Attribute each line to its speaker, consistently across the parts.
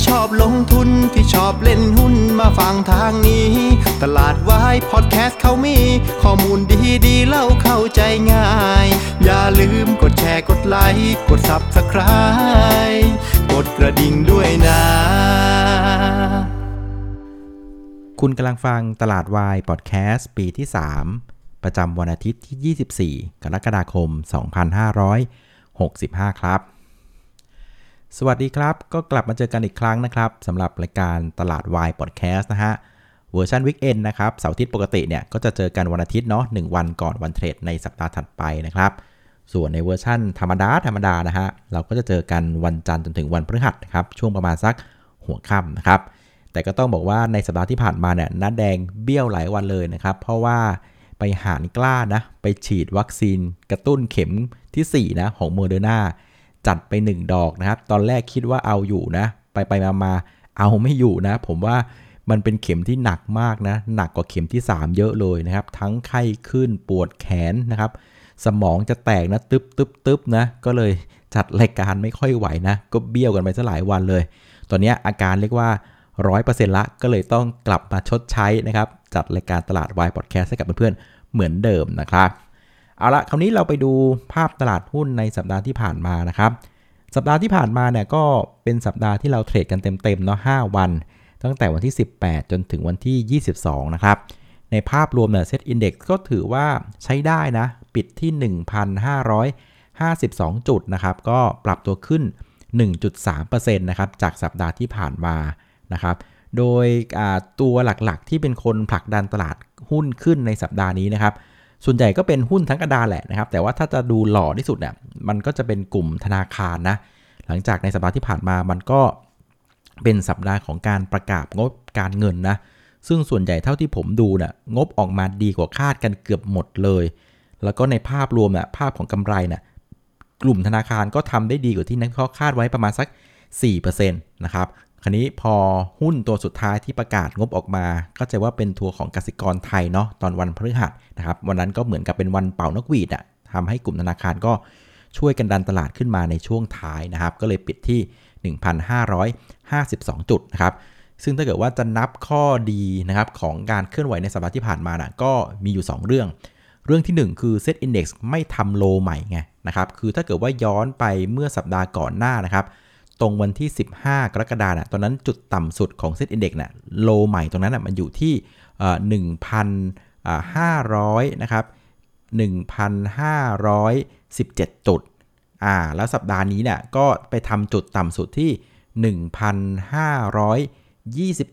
Speaker 1: ที่ชอบลงทุนที่ชอบเล่นหุ้นมาฟังทางนี้ ตลาดวายพอดแคสต์เขามี ข้อมูลดีดีเล่าเข้าใจง่าย อย่าลืมกดแชร์กดไลค์กด Subscribe กดกระดิ่งด้วยนะ
Speaker 2: คุณกำลังฟังตลาดวายพอดแคสต์ปีที่ 3 ประจำวันอาทิตย์ที่ 24 กรกฎาคม 2565 ครับ สวัสดีครับ ก็กลับมาเจอกันอีกครั้งนะครับสำหรับรายการตลาดวายพอดแคสต์นะฮะเวอร์ชัน weekend นะครับเสาร์อาทิตย์ปกติเนี่ยก็จะเจอกันวันอาทิตย์เนาะหนึ่งวันก่อนวันเทรดในสัปดาห์ถัดไปนะครับ ส่วนในเวอร์ชั่นธรรมดาธรรมดานะฮะเราก็จะเจอกันวันจันทร์จนถึงวันพฤหัสนะครับช่วงประมาณสักหัวค่ำนะครับแต่ก็ต้องบอกว่าในสัปดาห์ที่ผ่านมาเนี่ยน้าแดงเบี้ยวหลายวันเลยนะครับ เพราะว่าไปหาญกล้านะไปฉีดวัคซีนกระตุ้นเข็มทีสี่4นะของโมเดอร์นา จัดไป 1 ดอกนะครับ ตอนแรกคิดว่าเอาอยู่นะ ไปไปมามาเอาไม่อยู่นะ ผมว่ามันเป็นเข็มที่หนักมากนะ หนักกว่าเข็มที่ 3 เยอะเลยนะครับ ทั้งไข้ขึ้นปวดแขนนะครับ สมองจะแตกนะตึ๊บตึ๊บตึ๊บนะ ก็เลยจัดรายการไม่ค่อยไหวนะ ก็เบี้ยวกันไปซะหลายวันเลย ตอนนี้อาการเรียกว่า 100%ละก็เลยต้องกลับมาชดใช้นะครับ จัดรายการตลาดวายพอดแคสต์ให้กับเพื่อนๆเหมือนเดิมนะครับ เอาละคราวนี้เราไปดูภาพตลาดหุ้นในสัปดาห์ที่ผ่านมานะครับ สัปดาห์ที่ผ่านมาเนี่ยก็เป็นสัปดาห์ที่เราเทรดกันเต็มๆเนาะ5วัน ตั้งแต่วันที่ 18 จนถึงวันที่ 22 นะครับ ในภาพรวมเนี่ยเซ็ตอินดี x ก็ถือว่าใช้ได้นะ ปิดที่ 1,552 จุดนะครับ ก็ปรับตัวขึ้น 1.3%นะครับ จากสัปดาห์ที่ผ่านมานะครับโดยตัวหลักๆที่เป็นคนผลักดันตลาดหุ้นขึ้นในสัปดาห์นี้นะครับ ส่วนใหญ่ก็เป็นหุ้นทั้งกระดานแหละนะครับ แต่ว่าถ้าจะดูหล่อที่สุดเนี่ยมันก็จะเป็นกลุ่มธนาคารนะ หลังจากในสัปดาห์ที่ผ่านมามันก็เป็นสัปดาห์ของการประกาศงบการเงินนะ ซึ่งส่วนใหญ่เท่าที่ผมดูเนี่ยงบออกมาดีกว่าคาดกันเกือบหมดเลย แล้วก็ในภาพรวมเนี่ยภาพของกำไรเนี่ยกลุ่มธนาคารก็ทำได้ดีกว่าที่นักวิเคราะห์คาดไว้ประมาณสัก4%นะครับ คราวนี้พอหุ้นตัวสุดท้ายที่ประกาศงบออกมา ก็จะว่าเป็นทัวร์ของกสิกรไทยเนาะตอนวันพฤหัสนะครับวันนั้นก็เหมือนกับเป็นวันเป่านกหวีดอะทำให้กลุ่มธนาคารก็ช่วยกันดันตลาดขึ้นมาในช่วงท้ายนะครับ ก็เลยปิดที่ 1,552 จุดนะครับซึ่งถ้าเกิดว่าจะนับข้อดีนะครับของการเคลื่อนไหวในสัปดาห์ที่ผ่านมานะก็มีอยู่ 2 เรื่อง เรื่องที่ 1 คือ Set Index ไม่ทำโลใหม่ไงนะครับคือถ้าเกิดว่าย้อนไปเมื่อสัปดาห์ก่อนหน้านะครับ ตรงวันที่ 15 กรกฎาคมนะตอนนั้นจุดต่ำสุดของ Set Index นะโลใหม่ตรงนั้นนะมันอยู่ที่1,500นะครับ1,517จุดอ่าแล้วสัปดาห์นี้เนี่ยก็ไปทำจุดต่ำสุดที่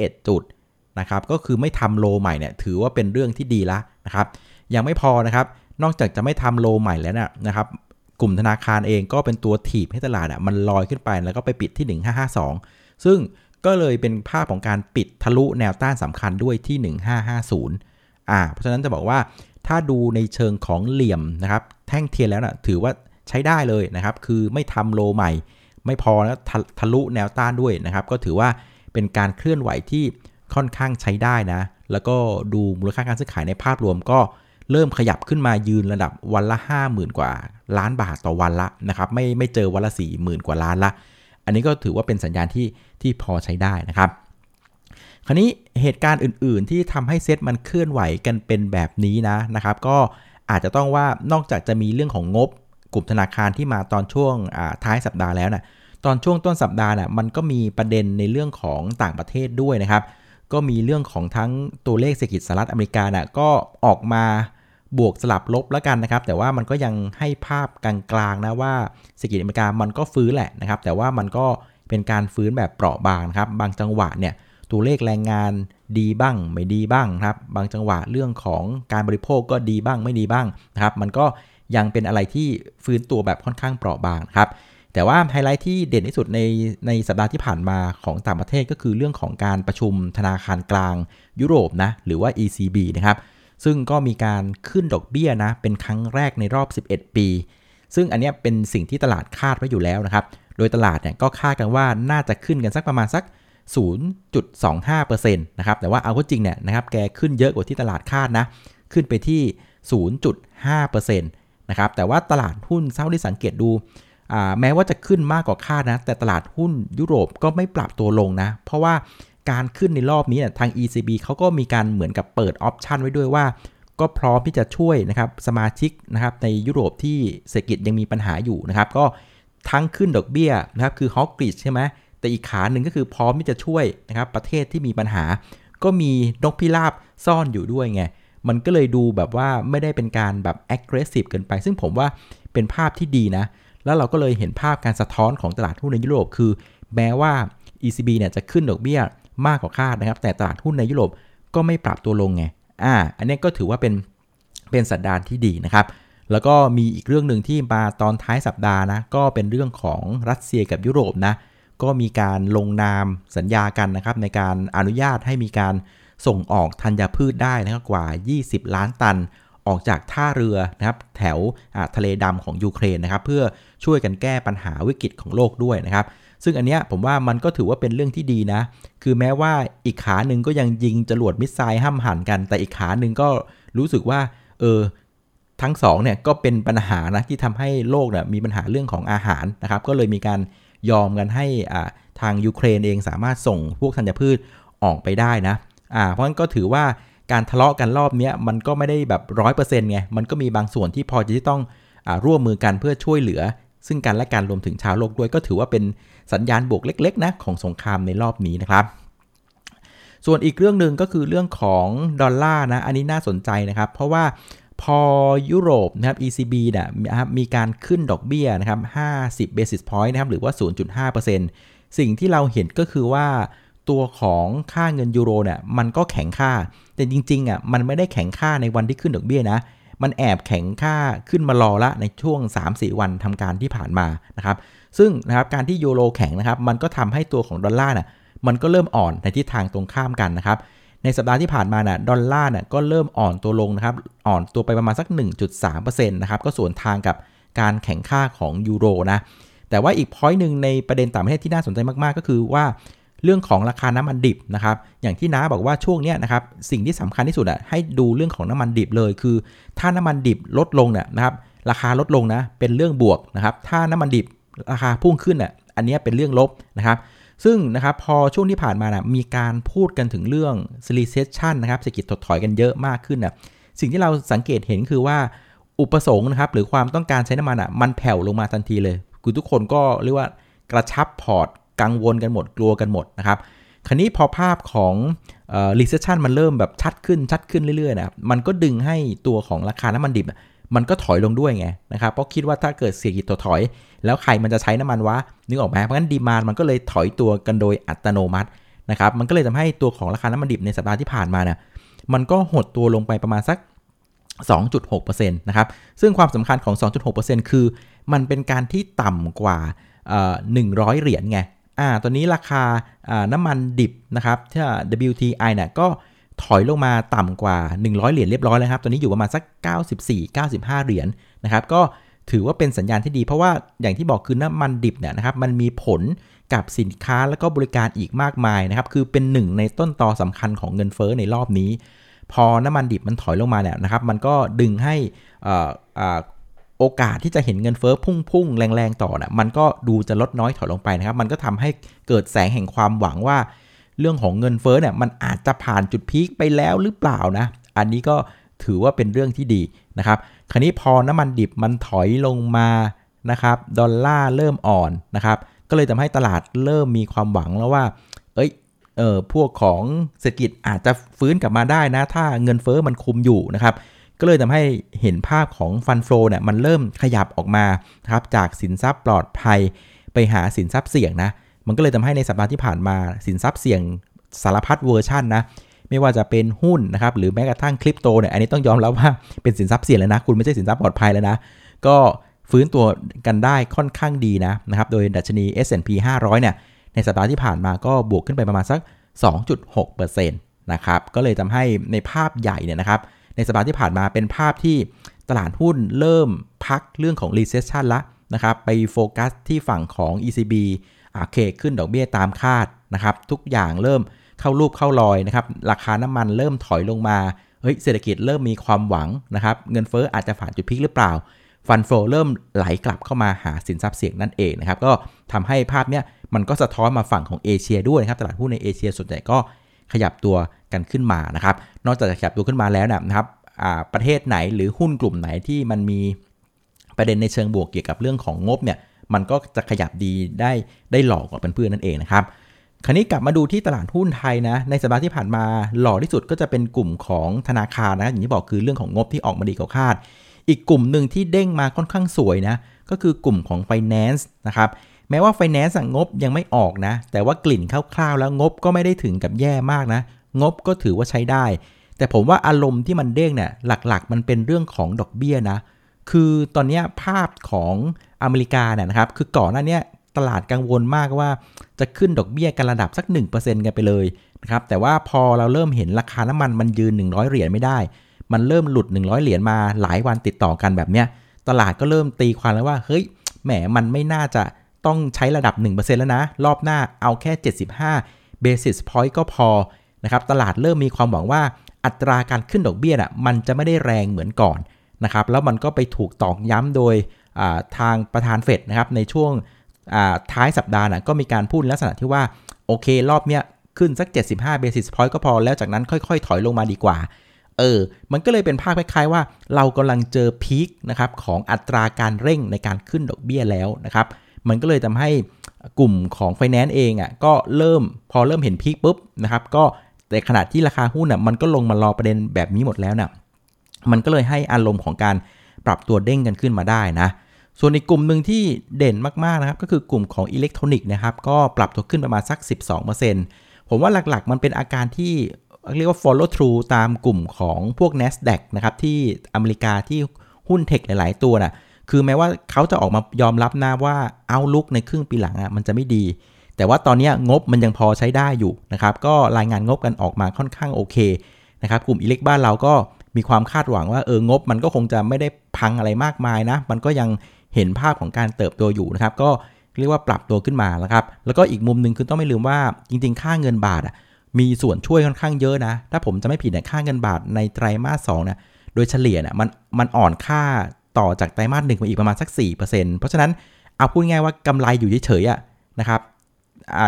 Speaker 2: 1,521 จุดนะครับก็คือไม่ทำโลใหม่เนี่ยถือว่าเป็นเรื่องที่ดีละนะครับยังไม่พอนะครับนอกจากจะไม่ทำโลใหม่แล้วนะนะครับ กลุ่มธนาคารเองก็เป็นตัวถีบให้ตลาดอะมันลอยขึ้นไปแล้วก็ไปปิดที่ 1552 ซึ่งก็เลยเป็นภาพของการปิดทะลุแนวต้านสำคัญด้วยที่ 1550อ่าเพราะฉะนั้นจะบอกว่าถ้าดูในเชิงของเหลี่ยมนะครับแท่งเทียนแล้วนะถือว่าใช้ได้เลยนะครับ คือไม่ทำโลใหม่ ไม่พอแล้วทะทะลุแนวต้านด้วยนะครับ ก็ถือว่าเป็นการเคลื่อนไหวที่ค่อนข้างใช้ได้นะ แล้วก็ดูมูลค่าการซื้อขายในภาพรวมก็ เริ่มขยับขึ้นมายืนระดับวันละ 50,000 กว่า ล้านบาทต่อวันละนะครับไม่ไม่เจอวันละ 40,000 กว่าล้านละ อันนี้ก็ถือว่าเป็นสัญญาณที่ที่พอใช้ได้นะครับ คราวนี้เหตุการณ์อื่น ๆ ที่ทำให้เซตมันเคลื่อนไหวกันเป็นแบบนี้นะนะครับ ก็อาจจะต้องว่านอกจากจะมีเรื่องของงบกลุ่มธนาคารที่มาตอนช่วงท้ายสัปดาห์แล้วนะตอนช่วงต้นสัปดาห์นะ่ะมันก็มีประเด็นในเรื่องของต่างประเทศด้วยนะครับ ก็มีเรื่องของทั้งตัวเลขเศรษฐกิจสหรัฐอเมริกานะ่ะก็ออกมา บวกสลับลบแล้วกันนะครับ แต่ว่ามันก็ยังให้ภาพกลางๆนะว่าเศรษฐกิจอเมริกามันก็ฟื้นแหละนะครับ แต่ว่ามันก็เป็นการฟื้นแบบเปราะบางนะครับ บางจังหวะเนี่ยตัวเลขแรงงานดีบ้างไม่ดีบ้างครับ บางจังหวะเรื่องของการบริโภคก็ดีบ้างไม่ดีบ้างนะครับ มันก็ยังเป็นอะไรที่ฟื้นตัวแบบค่อนข้างเปราะบางครับแต่ว่าไฮไลท์ที่เด่นที่สุดในในสัปดาห์ที่ผ่านมาของต่างประเทศก็คือเรื่องของการประชุมธนาคารกลางยุโรปนะหรือว่า ECB นะครับ ซึ่งก็มีการขึ้นดอกเบี้ยนะเป็นครั้งแรกในรอบ 11 ปี ซึ่งอันนี้เป็นสิ่งที่ตลาดคาดไว้อยู่แล้วนะครับ โดยตลาดเนี่ยก็คาดกันว่าน่าจะขึ้นกันสักประมาณสัก 0.25%นะครับแต่ว่าเอาก็จริงเนี่ยนะครับแกขึ้นเยอะกว่าที่ตลาดคาดนะขึ้นไปที่ 0.5%นะครับแต่ว่าตลาดหุ้นเท่าที่สังเกตดูแม้ว่าจะขึ้นมากกว่าคาดนะ แต่ตลาดหุ้นยุโรปก็ไม่ปรับตัวลงนะ เพราะว่า การขึ้นในรอบนี้ทาง ECB เขาก็มีการเหมือนกับเปิดออปชันไว้ด้วยว่า ก็พร้อมที่จะช่วยนะครับสมาชิกนะครับในยุโรปที่เศรษฐกิจยังมีปัญหาอยู่นะครับก็ทั้งขึ้นดอกเบี้ยนะครับคือฮอกกริชใช่ไหมแต่อีกขาหนึ่งก็คือพร้อมที่จะช่วยนะครับประเทศที่มีปัญหา ก็มีนกพิราบซ่อนอยู่ด้วยไงมันก็เลยดูแบบว่าไม่ได้เป็นการแบบ aggressive เกินไป ซึ่งผมว่าเป็นภาพที่ดีนะ แล้วเราก็เลยเห็นภาพการสะท้อนของตลาดหุ้นในยุโรป คือ แม้ว่า ECB เนี่ยจะขึ้นดอกเบี้ย มากกว่าคาดนะครับ แต่ตลาดหุ้นในยุโรปก็ไม่ปรับตัวลงไง อ่า อันนี้ก็ถือว่าเป็นเป็นสัญญาณที่ดีนะครับ แล้วก็มีอีกเรื่องหนึ่งที่มาตอนท้ายสัปดาห์นะ ก็เป็นเรื่องของรัสเซียกับยุโรปนะ ก็มีการลงนามสัญญากันนะครับ ในการอนุญาตให้มีการส่งออกธัญพืชได้นะครับกว่า 20 ล้านตันออกจากท่าเรือนะครับแถวทะเลดำของยูเครนนะครับ เพื่อช่วยกันแก้ปัญหาวิกฤตของโลกด้วยนะครับ ซึ่งอันเนี้ยผมว่ามันก็ถือว่าเป็นเรื่องที่ดีนะ คือแม้ว่าอีกขาหนึ่งก็ยังยิงจรวดมิสไซล์ห้ามหันกัน แต่อีกขาหนึ่งก็รู้สึกว่า เออทั้งสองเนี่ยก็เป็นปัญหานะที่ทำให้โลกเนี่ยมีปัญหาเรื่องของอาหารนะครับ ก็เลยมีการยอมกันให้อ่าทางยูเครนเองสามารถส่งพวกธัญพืชออกไปได้นะอ่าเพราะงั้นก็ถือว่าการทะเลาะกันรอบนี้มันก็ไม่ได้แบบร้อยเปอร์เซ็นต์ไง มันก็มีบางส่วนที่พอจะที่ต้องอร่วมมือกันเพื่อช่วยเหลือ ซึ่งกันและการรวมถึงชาวโลกด้วยก็ถือว่าเป็น สัญญาณบวกเล็กๆนะของสงครามในรอบนี้นะครับส่วนอีกเรื่องหนึ่งก็คือเรื่องของดอลลาร์นะ อันนี้น่าสนใจนะครับ เพราะว่าพอยุโรปนะครับ ECB เนี่ยมีการขึ้นดอกเบี้ยนะครับ 50 basis point นะครับ หรือว่า 0.5%สิ่งที่เราเห็นก็คือว่าตัวของค่าเงินยูโรเนี่ยมันก็แข็งค่า แต่จริงๆอะมันไม่ได้แข็งค่าในวันที่ขึ้นดอกเบี้ยนะ มันแอบแข็งค่าขึ้นมารอละในช่วง 3-4 วันทำการที่ผ่านมานะครับซึ่งนะครับการที่ยูโรแข็งนะครับมันก็ทำให้ตัวของดอลลาร์น่ะมันก็เริ่มอ่อนในทิศทางตรงข้ามกันนะครับในสัปดาห์ที่ผ่านมาน่ะดอลลาร์น่ะก็เริ่มอ่อนตัวลงนะครับอ่อนตัวไปประมาณสัก 1.3%นะครับก็ส่วนทางกับการแข็งค่าของยูโรนะแต่ว่าอีกพอยต์หนึ่งในประเด็นต่างประเทศที่น่าสนใจมากๆ ก็คือว่า เรื่องของราคาน้ำมันดิบนะครับอย่างที่น้าบอกว่าช่วงนี้นะครับสิ่งที่สำคัญที่สุดอะให้ดูเรื่องของน้ำมันดิบเลย คือ ถ้าน้ำมันดิบลดลงเนี่ยนะครับราคาลดลงนะเป็นเรื่องบวกนะครับถ้าน้ำมันดิบราคาพุ่งขึ้นอะอันนี้เป็นเรื่องลบนะครับซึ่งนะครับพอช่วงที่ผ่านมานะมีการพูดกันถึงเรื่อง recession นะครับเศรษฐกิจถดถอยกันเยอะมากขึ้นนะสิ่งที่เราสังเกตเห็นคือว่าอุปสงค์นะครับหรือความต้องการใช้น้ำมันอะมันแผ่วลงมาทันทีเลยคือทุกคนก็เรียกว่ากระชับพอร์ต กังวลกันหมดกลัวกันหมดนะครับคราวนี้พอภาพของ recession มันเริ่มแบบชัดขึ้นชัดขึ้นเรื่อยๆนะมันก็ดึงให้ตัวของราคาน้ำมันดิบ มันก็ถอยลงด้วยไงนะครับเพราะคิดว่าถ้าเกิดเศรษฐกิจถอย แล้วใครมันจะใช้น้ำมันวะนึกออกไหมเพราะงั้นดีมานมันก็เลยถอยตัวกันโดยอัตโนมัตินะครับมันก็เลยทำให้ตัวของราคาน้ำมันดิบในสัปดาห์ที่ผ่านมาเนี่ยมันก็หดตัวลงไปประมาณสัก 2.6%นะครับซึ่งความสำคัญของ 2.6%คือ มันเป็นการที่ต่ำกว่า 100 เหรียญไง อ่าตอนนี้ราคาอ่าน้ำมันดิบนะครับที่ WTI เนี่ยก็ถอยลงมาต่ำกว่า 100 เหรียญเรียบร้อยแล้วครับ ตอนนี้อยู่ประมาณสัก 94-95 เหรียญนนะครับ ก็ถือว่าเป็นสัญญาณที่ดี เพราะว่าอย่างที่บอกคือน้ำมันดิบเนี่ยนะครับ มันมีผลกับสินค้าแล้วก็บริการอีกมากมายนะครับ คือเป็นหนึ่งในต้นตอสำคัญของเงินเฟ้อในรอบนี้ พอน้ำมันดิบมันถอยลงมาเนี่ยนะครับ มันก็ดึงให้ โอกาสที่จะเห็นเงินเฟ้อพุ่งๆ แรงๆ ต่อนะ่ะมันก็ดูจะลดน้อยถอยลงไปนะครับ มันก็ทำให้เกิดแสงแห่งความหวังว่า เรื่องของเงินเฟ้อเนี่ยมันอาจจะผ่านจุดพีคไปแล้วหรือเปล่านะ อันนี้ก็ถือว่าเป็นเรื่องที่ดีนะครับ คราวนี้พอน้ำมันดิบมันถอยลงมานะครับดอลลาร์เริ่มอ่อนนะครับก็เลยทำให้ตลาดเริ่มมีความหวังแล้วว่า เอ้ยเออพวกของเศรษฐกิจอาจจะฟื้นกลับมาได้นะ ถ้าเงินเฟ้อมันคุมอยู่นะครับ ก็เลยทำให้เห็นภาพของ fund flow เนี่ยมันเริ่มขยับออกมาครับจากสินทรัพย์ปลอดภัยไปหาสินทรัพย์เสี่ยงนะ มันก็เลยทำให้ในสัปดาห์ที่ผ่านมาสินทรัพย์เสี่ยงสารพัดเวอร์ชันนะไม่ว่าจะเป็นหุ้นนะครับหรือแม้กระทั่งคริปโตเนี่ยอันนี้ต้องยอมรับว่าเป็นสินทรัพย์เสี่ยงแล้วนะคุณไม่ใช่สินทรัพย์ปลอดภัยแล้วนะก็ฟื้นตัวกันได้ค่อนข้างดีนะนะครับโดยดัชนี S&P 500 เนี่ยในสัปดาห์ที่ผ่านมาก็บวกขึ้นไปประมาณสัก 2.6%นะครับก็เลยทำให้ในภาพใหญ่เนี่ยนะครับ ในสัปดาห์ที่ผ่านมาเป็นภาพที่ตลาดหุ้นเริ่มพักเรื่องของ recession ละนะครับ ไปโฟกัสที่ฝั่งของ ECB อ่าเคขึ้นดอกเบี้ยตามคาดนะครับ ทุกอย่างเริ่มเข้ารูปเข้ารอยนะครับ ราคาน้ำมันเริ่มถอยลงมา เฮ้ย เศรษฐกิจเริ่มมีความหวังนะครับ เงินเฟ้ออาจจะผ่านจุดพีคหรือเปล่า ฟันโฟเริ่มไหลกลับเข้ามาหาสินทรัพย์เสี่ยงนั่นเองนะครับ ก็ทำให้ภาพเนี้ยมันก็สะท้อนมาฝั่งของเอเชียด้วยนะครับ ตลาดหุ้นในเอเชียส่วนใหญ่ก็ ขยับตัวกันขึ้นมานะครับ นอกจากจะขยับตัวขึ้นมาแล้วนะครับประเทศไหนหรือหุ้นกลุ่มไหนที่มันมีประเด็นในเชิงบวกเกี่ยวกับเรื่องของงบเนี่ยมันก็จะขยับดีได้ได้หลอกกว่าเพื่อนๆนั่นเองนะครับคราวนี้กลับมาดูที่ตลาดหุ้นไทยนะในสัปดาห์ที่ผ่านมาหล่อที่สุดก็จะเป็นกลุ่มของธนาคารนะอย่างที่บอกคือเรื่องของงบที่ออกมาดีกว่าคาด อีกกลุ่มหนึ่งที่เด้งมาค่อนข้างสวยนะก็คือกลุ่มของ Finance นะครับ แม้ว่า Finance งบยังไม่ออกนะ แต่ว่ากลิ่นคร่าวๆแล้วงบก็ไม่ได้ถึงกับแย่มากนะ งบก็ถือว่าใช้ได้ แต่ผมว่าอารมณ์ที่มันเด้งเนี่ยหลักๆ มันเป็นเรื่องของดอกเบี้ยนะ คือตอนนี้ภาพของอเมริกาเนี่ยนะครับ คือก่อนหน้านี้ตลาดกังวลมากว่าจะขึ้นดอกเบี้ยกันระดับสัก 1%กันไปเลยนะครับ แต่ว่าพอเราเริ่มเห็นราคาน้ำมันมันยืน 100 เหรียญไม่ได้ มันเริ่มหลุด 100 เหรียญมาหลายวันติดต่อกันแบบเนี้ย ตลาดก็เริ่มตีความแล้วว่า เฮ้ย แหม มันไม่น่าจะ ต้องใช้ระดับ 1%แล้วนะ รอบหน้าเอาแค่ 75 basis point ก็พอนะครับตลาดเริ่มมีความหวังว่าอัตราการขึ้นดอกเบี้ยน่ะมันจะไม่ได้แรงเหมือนก่อนนะครับแล้วมันก็ไปถูกตอกย้ำโดยทางประธานเฟดนะครับในช่วงท้ายสัปดาห์นะก็มีการพูดลักษณะที่ว่า โอเค รอบเนี้ยขึ้นสัก 75 basis point ก็พอ แล้วจากนั้นค่อยๆ ถอยลงมาดีกว่า เออ มันก็เลยเป็นภาพคล้ายๆว่าเรากำลังเจอพีคนะครับของอัตราการเร่งในการขึ้นดอกเบี้ยแล้วนะครับ มันก็เลยทำให้กลุ่มของไฟแนนซ์เองอะก็เริ่มพอเริ่มเห็นพีคปุ๊บนะครับก็แต่ขณะที่ราคาหุ้นอะมันก็ลงมารอประเด็นแบบนี้หมดแล้วนะ่ะมันก็เลยให้อารมณ์ของการปรับตัวเด้งกันขึ้นมาได้นะ ส่วนอีกกลุ่มหนึ่งที่เด่นมากๆนะครับ ก็คือกลุ่มของอิเล็กทรอนิกส์นะครับ ก็ปรับตัวขึ้นประมาณสัก 12%ผมว่าหลักๆ มันเป็นอาการที่เรียกว่า follow through ตามกลุ่มของพวก NASDAQ นะครับที่อเมริกาที่หุ้นเทคหลาย ๆ ตัวนะ่ะ คือแม้ว่าเขาจะออกมายอมรับนะว่าเอาลุกในครึ่งปีหลังอะ่ะมันจะไม่ดี แต่ว่าตอนนี้งบมันยังพอใช้ได้อยู่นะครับ ก็รายงานงบกันออกมาค่อนข้างโอเคนะครับ กลุ่มอิเล็กบ้านเราก็มีความคาดหวังว่าเอองบมันก็คงจะไม่ได้พังอะไรมากมายนะ มันก็ยังเห็นภาพของการเติบโตอยู่นะครับ ก็เรียกว่าปรับตัวขึ้นมาแล้วครับ แล้วก็อีกมุมหนึ่งคือต้องไม่ลืมว่าจริง ๆ ค่าเงินบาทอะมีส่วนช่วยค่อนข้างเยอะนะ ถ้าผมจะไม่ผิดเนี่ยค่าเงินบาทในไตรมาสสองนะ โดยเฉลี่ยเนี่ยมันมันอ่อนค่า ต่อจากไตรมาสหนึ่งมาอีกประมาณสัก 4%เพราะฉะนั้นเอาพูดง่ายว่ากำไรอยู่เฉยๆอะนะครับ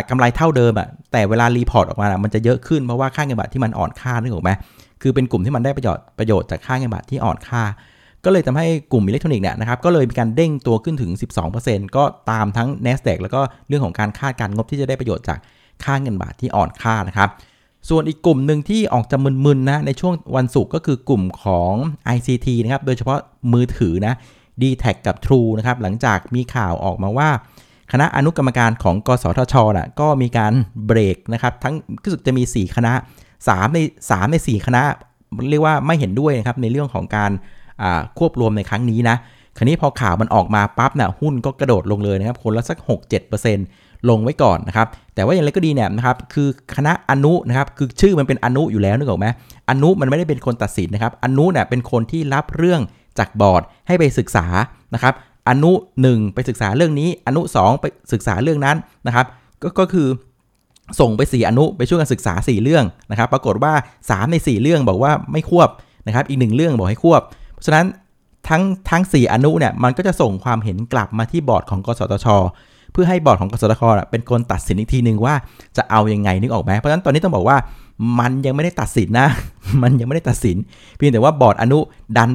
Speaker 2: กำไรเท่าเดิมอะแต่เวลา report ออกมา มันจะเยอะขึ้นเพราะว่าค่าเงินบาทที่มันอ่อนค่านึกออกไหมคือเป็นกลุ่มที่มันได้ประโยชน์ประโยชน์จากค่าเงินบาทที่อ่อนค่า ก็เลยทำให้กลุ่มอิเล็กทรอนิกส์เนี่ยนะครับก็เลยมีการเด้งตัวขึ้นถึง 12%ก็ตามทั้ง NASDAQ แล้วก็เรื่องของการคาดการงบที่จะได้ประโยชน์จากค่าเงินบาทที่อ่อนค่านะครับ ส่วนอีกกลุ่มหนึ่งที่ออกจะมึนๆนะในช่วงวันศุกร์ก็คือกลุ่มของ ICT นะครับ โดยเฉพาะมือถือนะ d t แทกับ True นะครับ หลังจากมีข่าวออกมาว่า คณะอนุกรรมการของ กสทชนะก็มีการเบรกนะครับ ทั้งรู้สึกจะมี 4 คณะ 3 ใน 3 ใน 4 คณะ เรียกว่าไม่เห็นด้วยนะครับ ในเรื่องของการควบรวมในครั้งนี้นะ คราวนี้พอข่าวมันออกมาปั๊บนะ่ะหุ้นก็กระโดดลงเลยนะครับ คนละสัก 6-7% ลงไว้ก่อนนะครับ แต่ว่าอย่างไรก็ดีเนี่ยนะครับ คือคณะอนุนะครับ คือชื่อมันเป็นอนุอยู่แล้วนึกออกไหมอนุมันไม่ได้เป็นคนตัดสินนะครับ อนุเนี่ยเป็นคนที่รับเรื่องจากบอร์ดให้ไปศึกษานะครับ อนุ 1 ไปศึกษาเรื่องนี้ อนุ 2 ไปศึกษาเรื่องนั้นนะครับ ก็ก็คือส่งไป 4 อนุไปช่วยกันศึกษา 4 เรื่องนะครับ ปรากฏว่า 3 ใน 4 เรื่องบอกว่าไม่ควบนะครับ อีกหนึ่งเรื่องบอกให้ควบ เพราะฉะนั้นทั้งทั้ง 4 อนุเนี่ยมันก็จะส่งความเห็นกลับมาที่บอร์ดของกสทช เพื่อให้บอร์ดของกสทชเป็นคนตัดสินอีกทีหนึ่งว่าจะเอาอยัางไงนึกออกไหมเพราะฉะนั้นตอนนี้ต้องบอกว่ามันยังไม่ได้ตัดสินนะ มันยังไม่ได้ตัดสิน เพียงแต่ว่าบอร์ดอนุดัน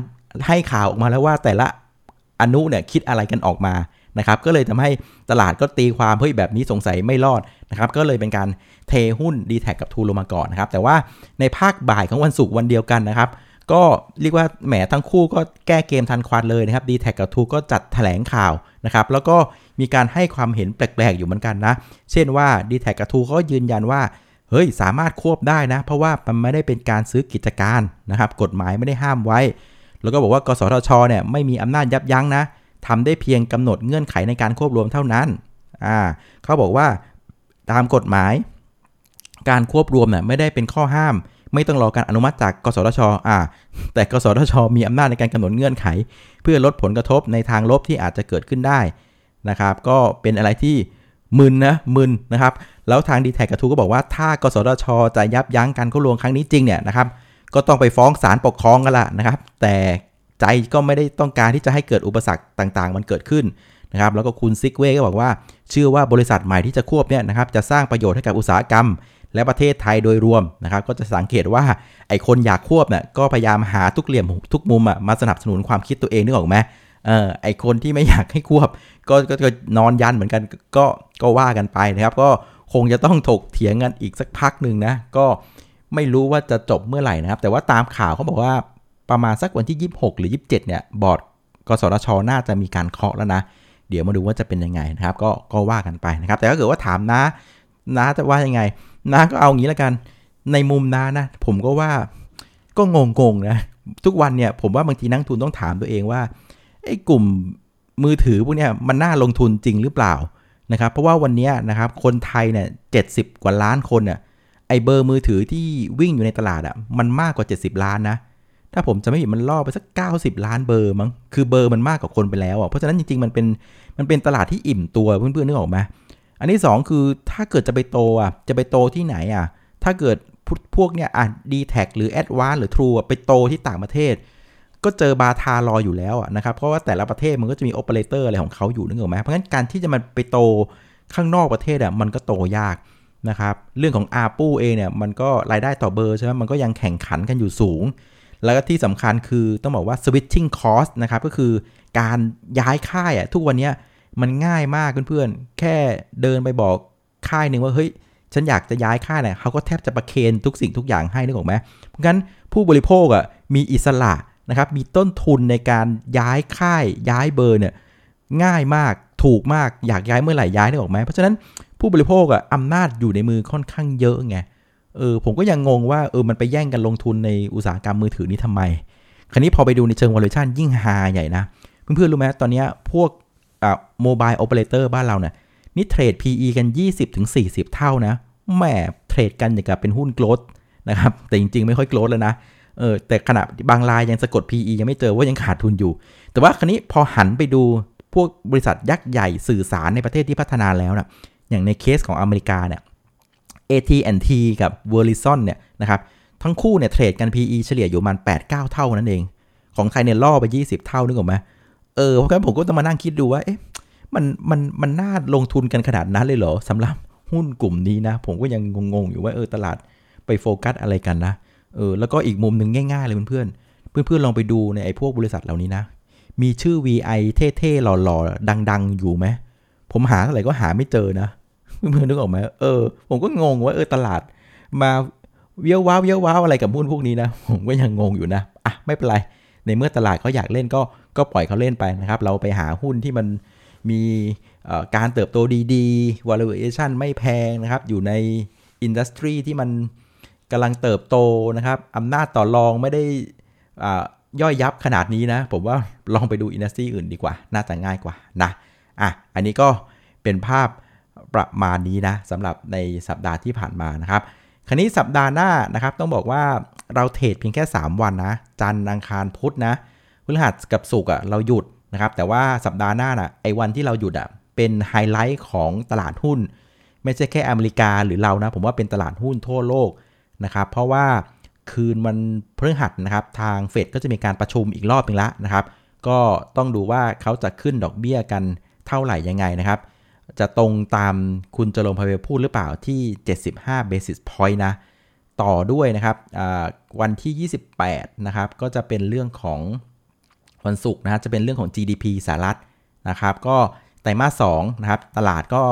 Speaker 2: ให้ข่าวออกมาแล้วว่าแต่ละอนุเนี่ยคิดอะไรกันออกมานะครับ ก็เลยทำให้ตลาดก็ตีความเฮ้ยแบบนี้สงสัยไม่รอดนะครับ ก็เลยเป็นการเทหุ้น d t แทกับทูลงมาก่อนนะครับ แต่ว่าในภาคบ่ายของวันศุกร์วันเดียวกันนะครับ ก็เรียกว่าแหมทั้งคู่ก็แก้เกมทันควันเลยนะครับ d t แทกับทูก็จัดแถลงข่าวนะครับ แล้วก็ มีการให้ความเห็นแปลกๆอยู่เหมือนกันนะ เช่นว่า d t แทกับทูก็ยืนยันว่า เฮ้ย สามารถควบได้นะ เพราะว่ามันไม่ได้เป็นการซื้อกิจการนะครับ กฎหมายไม่ได้ห้ามไว้ แล้วก็บอกว่ากสทชเนี่ยไม่มีอำนาจยับยั้งนะทำได้เพียงกำหนดเงื่อนไขในการควบรวมเท่านั้น อ่าเขาบอกว่าตามกฎหมาย การควบรวมเนี่ยไม่ได้เป็นข้อห้าม ไม่ต้องรอการอนุมัติจากกสทช อ่า แต่กสทช มีอำนาจในการกำหนดเงื่อนไข เพื่อลดผลกระทบในทางลบที่อาจจะเกิดขึ้นได้ นะครับ ก็เป็นอะไรที่มึนนะมึนนะครับ แล้วทางดีแทกกับทูก็บอกว่าถ้ากสทช จะยับยั้งการควบรวมครั้งนี้จริงเนี่ยนะครับ ก็ต้องไปฟ้องศาลปกครองกันละนะครับ แต่ใจก็ไม่ได้ต้องการที่จะให้เกิดอุปสรรคต่างๆ มันเกิดขึ้นนะครับ แล้วก็คุณซิกเว่ก็บอกว่า เชื่อว่าบริษัทใหม่ที่จะควบเนี่ยนะครับ จะสร้างประโยชน์ให้กับอุตสาหกรรม และประเทศไทยโดยรวมนะครับ ก็จะสังเกตว่าไอ้คนอยากควบเนี่ยก็พยายามหาทุกเหลี่ยมทุกมุมอะมาสนับสนุนความคิดตัวเองนึกออกไหม เออไอคนที่ไม่อยากให้ควบก็ก็ก็นอนยันเหมือนกันก็ก็ว่ากันไปนะครับ ก็คงจะต้องถกเถียงกันอีกสักพักหนึ่งนะ ก็ไม่รู้ว่าจะจบเมื่อไหร่นะครับ แต่ว่าตามข่าวเขาบอกว่าประมาณสักวันที่ 26 หรือ 27 เนี่ย บอร์ดกสทช น่าจะมีการเคาะแล้วนะ เดี๋ยวมาดูว่าจะเป็นยังไงนะครับ ก็ก็ว่ากันไปนะครับ แต่ถ้าเกิดว่าถามนะนะจะว่ายังไงนะก็เอางี้แล้วกัน ในมุมนานะ ผมก็ว่าก็งงๆนะ ทุกวันเนี่ยผมว่าบางทีนักทุนต้องถามตัวเองว่า ไอ้กลุ่มมือถือพวกนี้มันน่าลงทุนจริงหรือเปล่านะครับ เพราะว่าวันนี้นะครับคนไทยเนี่ยเจ็กว่าล้านคนเนี่ยไอเบอร์มือถือที่วิ่งอยู่ในตลาดอะ่ะมันมากกว่า 70 ล้านนะ ถ้าผมจะไม่ผิดมันล่อไปสัก 90 ล้านเบอร์มั้งคือเบอร์มันมากกว่าคนไปแล้วอะเพราะฉะนั้นจริงๆมันเป็นมันเป็นตลาดที่อิ่มตัวเพื่อนๆนึกออกไหมอันที่ 2 คือถ้าเกิดจะไปโตอะจะไปโตที่ไหนอะถ้าเกิดพวกเนี้ยอะดีแท็หรือแอดวานหรือทรูไปโตที่ต่างประเทศ ก็เจอบาทารออยู่แล้วนะครับ เพราะว่าแต่ละประเทศมันก็จะมีโอเปอเรเตอร์อะไรของเขาอยู่นึกออกไหมเพราะงั้นการที่จะมันไปโตข้างนอกประเทศอะมันก็โตยากนะครับเรื่องของอาปูเองเนี่ยมันก็รายได้ต่อเบอร์ใช่ไหมมันก็ยังแข่งขันกันอยู่สูง แล้วก็ที่สำคัญคือต้องบอกว่า switching cost นะครับก็คือการย้ายค่ายอะทุกวันนี้มันง่ายมากเพื่อนๆ แค่เดินไปบอกค่ายหนึ่งว่าเฮ้ยฉันอยากจะย้ายค่ายเนี่ยเขาก็แทบจะประเคนทุกสิ่งทุกอย่างให้นึกออกไหมเพราะงั้นผู้บริโภคอะมีอิสระ นะครับมีต้นทุนในการย้ายค่ายย้ายเบอร์เนี่ยง่ายมากถูกมากอยากย้ายเมื่อไหร่ย้ายได้ออกไหมเพราะฉะนั้นผู้บริโภคอะอำนาจอยู่ในมือค่อนข้างเยอะไงเออผมก็ยังงงว่าเออมันไปแย่งกันลงทุนในอุตสาหกรรมมือถือนี้ทำไม คราวนี้พอไปดูในเชิง valuation ยิ่งฮาใหญ่นะ เพื่อนๆรู้ไหมตอนนี้พวกอ่าโมบายโอเปอเรเตอร์บ้านเราเนี่ยนี่เทรด PE กัน 20-40 เท่านะแหมเทรดกันอย่างกับเป็นหุ้นโกลดนะครับแต่จริงๆ ไม่ค่อยโกลดแล้วนะ เออแต่ขณะบางรายยังสะกด PE ยังไม่เจอว่ายังขาดทุนอยู่ แต่ว่าครนี้พอหันไปดูพวกบริษัทยักษ์ใหญ่สื่อสารในประเทศที่พัฒนาแล้วนะอย่างในเคสของอเมริกาเนี่ย AT&T กับ Verizon เนี่ยนะครับทั้งคู่เนี่ยเทรดกัน PE เฉลี่ยอยู่ประมัน8-9 เท่านั่นเอง ของไทยเนี่ยล่อไป 20 เท่านึกออกไหมเออเพราะงั้นผมก็ต้องมานั่งคิดดูว่าเอ๊ะมันมันมันน่าลงทุนกันขนาดนั้นเลยเหรอสำหรับหุ้นกลุ่มนี้นะ ผมก็ยังงงๆอยู่ว่าเออตลาดไปโฟกัสอะไรกันนะ เออแล้วก็อีกมุมหนึ่งง่ายๆเลยเพื่อนๆ เพื่อนๆลองไปดูในไอ้พวกบริษัทเหล่านี้นะ มีชื่อ VI เท่ๆหล่อๆ ดังๆ อยู่ไหม ผมหาเท่าไหร่ก็หาไม่เจอนะเพื่อนๆนึกออกไหมเออ ผมก็งงว่าเออตลาด มาเวี้ยวว้าวเวี้ยวว้าวอะไรกับหุ้นพวกนี้นะ ผมก็ยังงงอยู่นะ อะ ไม่เป็นไร ในเมื่อตลาดเขาอยากเล่นก็ก็ปล่อยเขาเล่นไปนะครับ เราไปหาหุ้นที่มันมีการเติบโตดีๆ valuation ไม่แพงนะครับ อยู่ในอินดัสทรีที่มัน กำลังเติบโตนะครับอำนาจต่อรองไม่ได้ย่อยยับขนาดนี้นะ ผมว่าลองไปดูอินดัสทรีอื่นดีกว่า น่าจะง่ายกว่านะอะอันนี้ก็เป็นภาพประมาณนี้นะสำหรับในสัปดาห์ที่ผ่านมานะครับ คราวนี้สัปดาห์หน้านะครับ ต้องบอกว่าเราเทรดเพียงแค่ 3 วันนะ จันทร์อังคารพุธนะพฤหัสกับศุกร์อะเราหยุดนะครับ แต่ว่าสัปดาห์หน้าน่ะไอ้วันที่เราหยุดอะเป็นไฮไลท์ของตลาดหุ้น ไม่ใช่แค่อเมริกาหรือเรานะ ผมว่าเป็นตลาดหุ้นทั่วโลก นะครับเพราะว่าคืนวันพฤหัสนะครับทางเฟดก็จะมีการประชุมอีกรอบนึงละนะครับ ก็ต้องดูว่าเขาจะขึ้นดอกเบี้ยกันเท่าไหร่ยังไงนะครับ จะตรงตามคุณจรมพเวลพูดหรือเปล่าที่ 75 basis point นะ ต่อด้วยนะครับวันที่ 28 นะครับ ก็จะเป็นเรื่องของวันศุกร์นะจะเป็นเรื่องของ GDP สหรัฐนะครับ ก็ไตรมาส2นะครับ ตลาดก็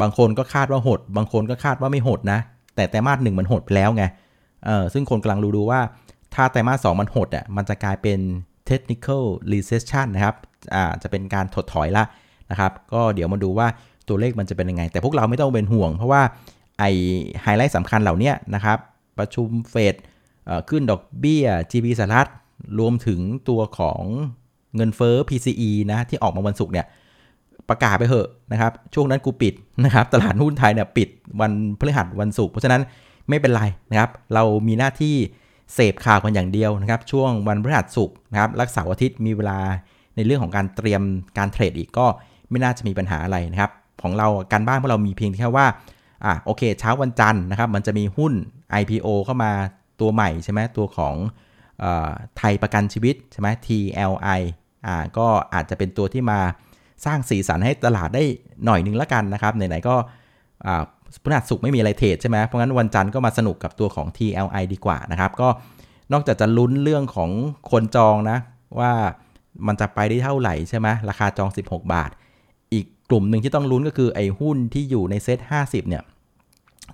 Speaker 2: บางคนก็คาดว่าหด บางคนก็คาดว่าไม่หดนะ แต่ไตรมาสหนึ่งมันหดไปแล้วไงเออซึ่งคนกำลังดูดูว่า ถ้าไตรมาส2มันหดอะมันจะกลายเป็น technical recession นะครับอ่าจะเป็นการถดถอยละนะครับ ก็เดี๋ยวมาดูว่าตัวเลขมันจะเป็นยังไง แต่พวกเราไม่ต้องเป็นห่วง เพราะว่าไอไฮไลท์สำคัญเหล่านี้นะครับ ประชุมเฟดขึ้นดอกเบี้ย GP สหรัฐรวมถึงตัวของเงินเฟ้อ PCE นะที่ออกมาวันศุกร์เนี่ย ประกาศไปเหอะนะครับ ช่วงนั้นกูปิดนะครับ ตลาดหุ้นไทยเนี่ยปิดวันพฤหัสวันศุกร์เพราะฉะนั้นไม่เป็นไรนะครับ เรามีหน้าที่เสพข่าวกันอย่างเดียวนะครับ ช่วงวันพฤหัสศุกร์นะครับรักษาอาทิตย์มีเวลาในเรื่องของการเตรียมการเทรดอีกก็ไม่น่าจะมีปัญหาอะไรนะครับ ของเราการบ้านพวกเรามีเพียงแค่ว่าอะโอเค เช้าวันจันทร์นะครับ มันจะมีหุ้น IPO เข้ามาตัวใหม่ใช่ไหมตัวของไทยประกันชีวิตใช่ไหม TLI อ่าก็อาจจะเป็นตัวที่มา สร้างสีสันให้ตลาดได้หน่อยนึงละกันนะครับไหนๆก็พฤหัสสุกไม่มีอะไรเทรดใช่ไหมเพราะงั้นวันจันทร์ก็มาสนุกกับตัวของ TLI ดีกว่านะครับ ก็นอกจากจะลุ้นเรื่องของคนจองนะ ว่ามันจะไปได้เท่าไหร่ใช่ไหมราคาจอง 16 บาท อีกกลุ่มหนึ่งที่ต้องลุ้นก็คือไอ้หุ้นที่อยู่ในเซ็ต50 เนี่ย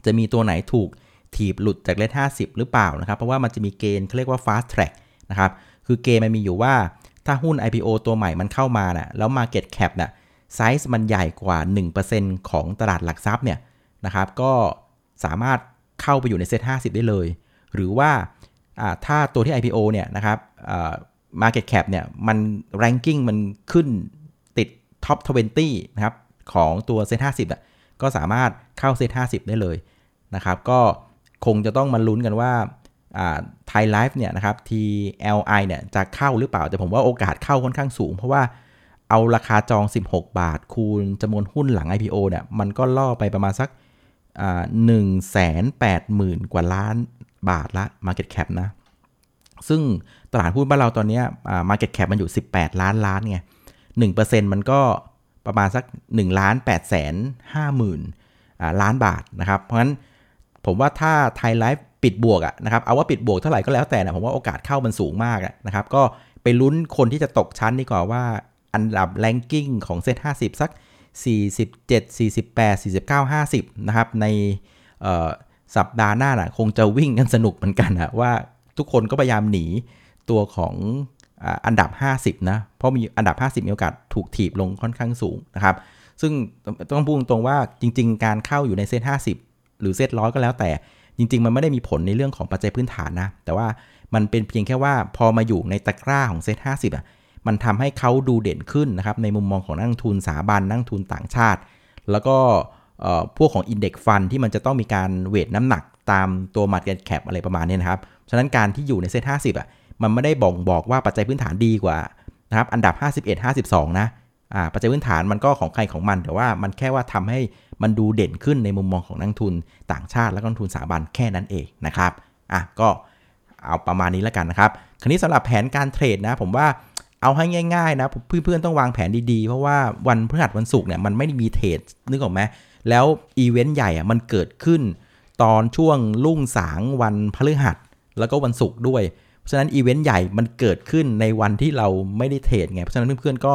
Speaker 2: จะมีตัวไหนถูกถีบหลุดจากเลท50 หรือเปล่านะครับ เพราะว่ามันจะมีเกณฑ์เขาเรียกว่า fast track นะครับ คือเกณฑ์มันมีอยู่ว่า ถ้าหุ้น IPO ตัวใหม่มันเข้ามานะ่ะแล้ว Market Cap นะ่ะไซส์มันใหญ่กว่า 1%ของตลาดหลักทรัพย์เนี่ยนะครับก็สามารถเข้าไปอยู่ใน SET50 ได้เลย หรือว่าถ้าตัวที่ IPO เนี่ยนะครับ Market Cap เนี่ยมัน ranking มันขึ้นติด Top 20 นะครับ ของตัว SET50 อะก็สามารถเข้า SET50 ได้เลยนะครับ ก็คงจะต้องมาลุ้นกันว่า ไทยไลฟ์เนี่ยนะครับ TLI เนี่ยจะเข้าหรือเปล่า แต่ผมว่าโอกาสเข้าค่อนข้างสูง เพราะว่าเอาราคาจอง 16 บาท คูณจำนวนหุ้นหลัง IPO เนี่ยมันก็ล่อไปประมาณสักหนึ่งแสนแปดหมื่นกว่าล้านบาทละ Market Cap นะ ซึ่งตลาดหุ้นบ้านเราตอนนี้ Market Cap มันอยู่ 18 ล้านล้านไง1%มันก็ประมาณสัก1ล้าน8แสน5หมื่นล้านบาทนะครับ เพราะฉะนั้นผมว่าถ้าไทยไลฟ์ ปิดบวกอะนะครับเอาว่าปิดบวกเท่าไหร่ก็แล้วแต่นะผมว่าโอกาสเข้ามันสูงมากนะครับ ก็ไปลุ้นคนที่จะตกชั้นดีกว่าว่าอันดับแรงกิ้งของเซ็ต50 สัก 47 48 49 50 นะครับ ในสัปดาห์หน้านะคงจะวิ่งกันสนุกเหมือนกันนะว่าทุกคนก็พยายามหนีตัวของอันดับ 50 นะ เพราะมีอันดับ 50 มีโอกาสถูกถีบลงค่อนข้างสูงนะครับ ซึ่งต้องพูดตรงว่าจริง ๆ การเข้าอยู่ใน SET50 หรือเซตร้อยก็แล้วแต่ จริง ๆ มันไม่ได้มีผลในเรื่องของปัจจัยพื้นฐานนะ แต่ว่ามันเป็นเพียงแค่ว่าพอมาอยู่ในตะกร้าของเซ็ตห้าสิบอะมันทำให้เขาดูเด่นขึ้นนะครับในมุมมองของนักลงทุนสถาบันนักลงทุนต่างชาติ แล้วก็พวกของ index fund ที่มันจะต้องมีการ weight น้ำหนักตามตัว market cap อะไรประมาณนี้นะครับ ฉะนั้นการที่อยู่ในเซ็ตห้าสิบอะมันไม่ได้บ่งบอกว่าปัจจัยพื้นฐานดีกว่านะครับอันดับ 51 52 นะอ่าปัจจัยพื้นฐานมันก็ของใครของมัน แต่ว่ามันแค่ว่าทำให้ มันดูเด่นขึ้นในมุมมองของนักทุนต่างชาติและนักทุนสถาบันแค่นั้นเองนะครับอะก็เอาประมาณนี้แล้วกันนะครับ คราวนี้สำหรับแผนการเทรดนะผมว่าเอาให้ง่ายๆนะเพื่อนๆต้องวางแผนดีๆ เพราะว่าวันพฤหัสวันศุกร์เนี่ยมันไม่ได้มีเทรดนึกออกไหมแล้วอีเวนต์ใหญ่อะมันเกิดขึ้นตอนช่วงรุ่งสางวันพฤหัสแล้วก็วันศุกร์ด้วย เพราะฉะนั้นอีเวนต์ใหญ่มันเกิดขึ้นในวันที่เราไม่ได้เทรดไง เพราะฉะนั้นเพื่อนๆก็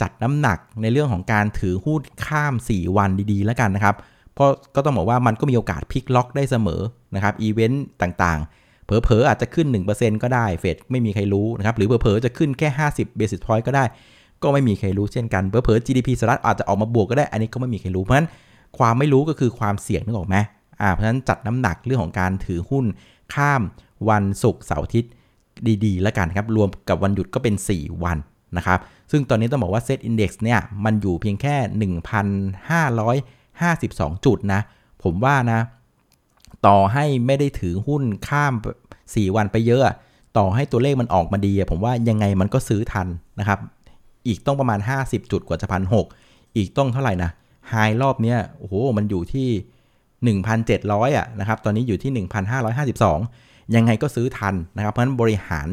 Speaker 2: จัดน้ำหนักในเรื่องของการถือหุ้นข้าม 4 วันดีๆ แล้วกันนะครับ เพราะก็ต้องบอกว่ามันก็มีโอกาสพลิกล็อกได้เสมอนะครับอีเวนต์ต่างๆ เผลอๆ อาจจะขึ้น 1%ก็ได้เฟดไม่มีใครรู้นะครับ หรือเผลอๆ จะขึ้นแค่ 50 basis point ก็ได้ ก็ไม่มีใครรู้เช่นกันเผลอๆ GDP สหรัฐอาจจะออกมาบวกก็ได้ อันนี้ก็ไม่มีใครรู้เพราะฉะนั้นความไม่รู้ก็คือความเสี่ยงนึกออกไหมอ่าเพราะฉะนั้นจัดน้ำหนักเรื่องของการถือหุ้นข้ามวันศุกร์เสาร์อาทิตย์ดีๆ แล้วกันครับ รวมกับวันหยุดก็เป็น 4 วันนะครับ ซึ่งตอนนี้ต้องบอกว่าเซตอินดี x เนี่ยมันอยู่เพียงแค่ 1,552 จุดนะ ผมว่านะ ต่อให้ไม่ได้ถือหุ้นข้าม 4 วันไปเยอะ ต่อให้ตัวเลขมันออกมาดี ผมว่ายังไงมันก็ซื้อทันนะครับ อีกต้องประมาณ 50 จุดกว่าจะพันหอีกต้องเท่าไหร่นะไฮรอบเนี้ยโอ้โหมันอยู่ที่ 1,700อะนะครับ ตอนนี้อยู่ที่ 1,552 ยังไงก็ซื้อทันนะครับ เพราะฉะนั้นบริหาร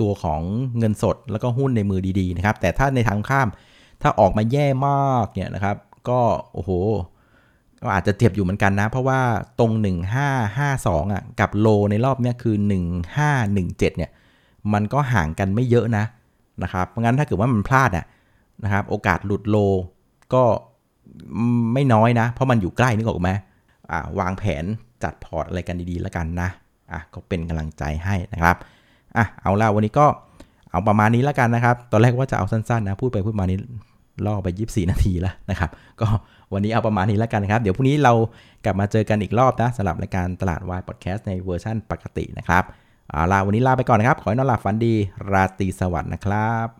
Speaker 2: ตัวของเงินสดแล้วก็หุ้นในมือดีๆนะครับ แต่ถ้าในทางข้ามถ้าออกมาแย่มากเนี่ยนะครับ ก็โอ้โหก็อาจจะเจ็บอยู่เหมือนกันนะ เพราะว่าตรง 1552อะกับโลในรอบเนี้ยคือ 1517เนี่ยมันก็ห่างกันไม่เยอะนะนะครับงั้นถ้าเกิดว่ามันพลาดอะนะครับโอกาสหลุดโลก็ไม่น้อยนะ เพราะมันอยู่ใกล้นึกออกไหมอ่าวางแผนจัดพอร์ตอะไรกันดีๆแล้วกันนะอะก็เป็นกำลังใจให้นะครับ อะเอาละวันนี้ก็เอาประมาณนี้แล้วกันนะครับ ตอนแรกว่าจะเอาสั้นๆนะพูดไปพูดมานี้ล่อไป 24 นาทีแล้วนะครับ ก็วันนี้เอาประมาณนี้แล้วกันครับ เดี๋ยวพรุ่งนี้เรากลับมาเจอกันอีกรอบนะสำหรับรายการตลาดวายพอดแคสต์ในเวอร์ชันปกตินะครับเอาละวันนี้ลาไปก่อนนะครับ ขอให้นอนหลับฝันดี ราตรีสวัสดิ์นะครับ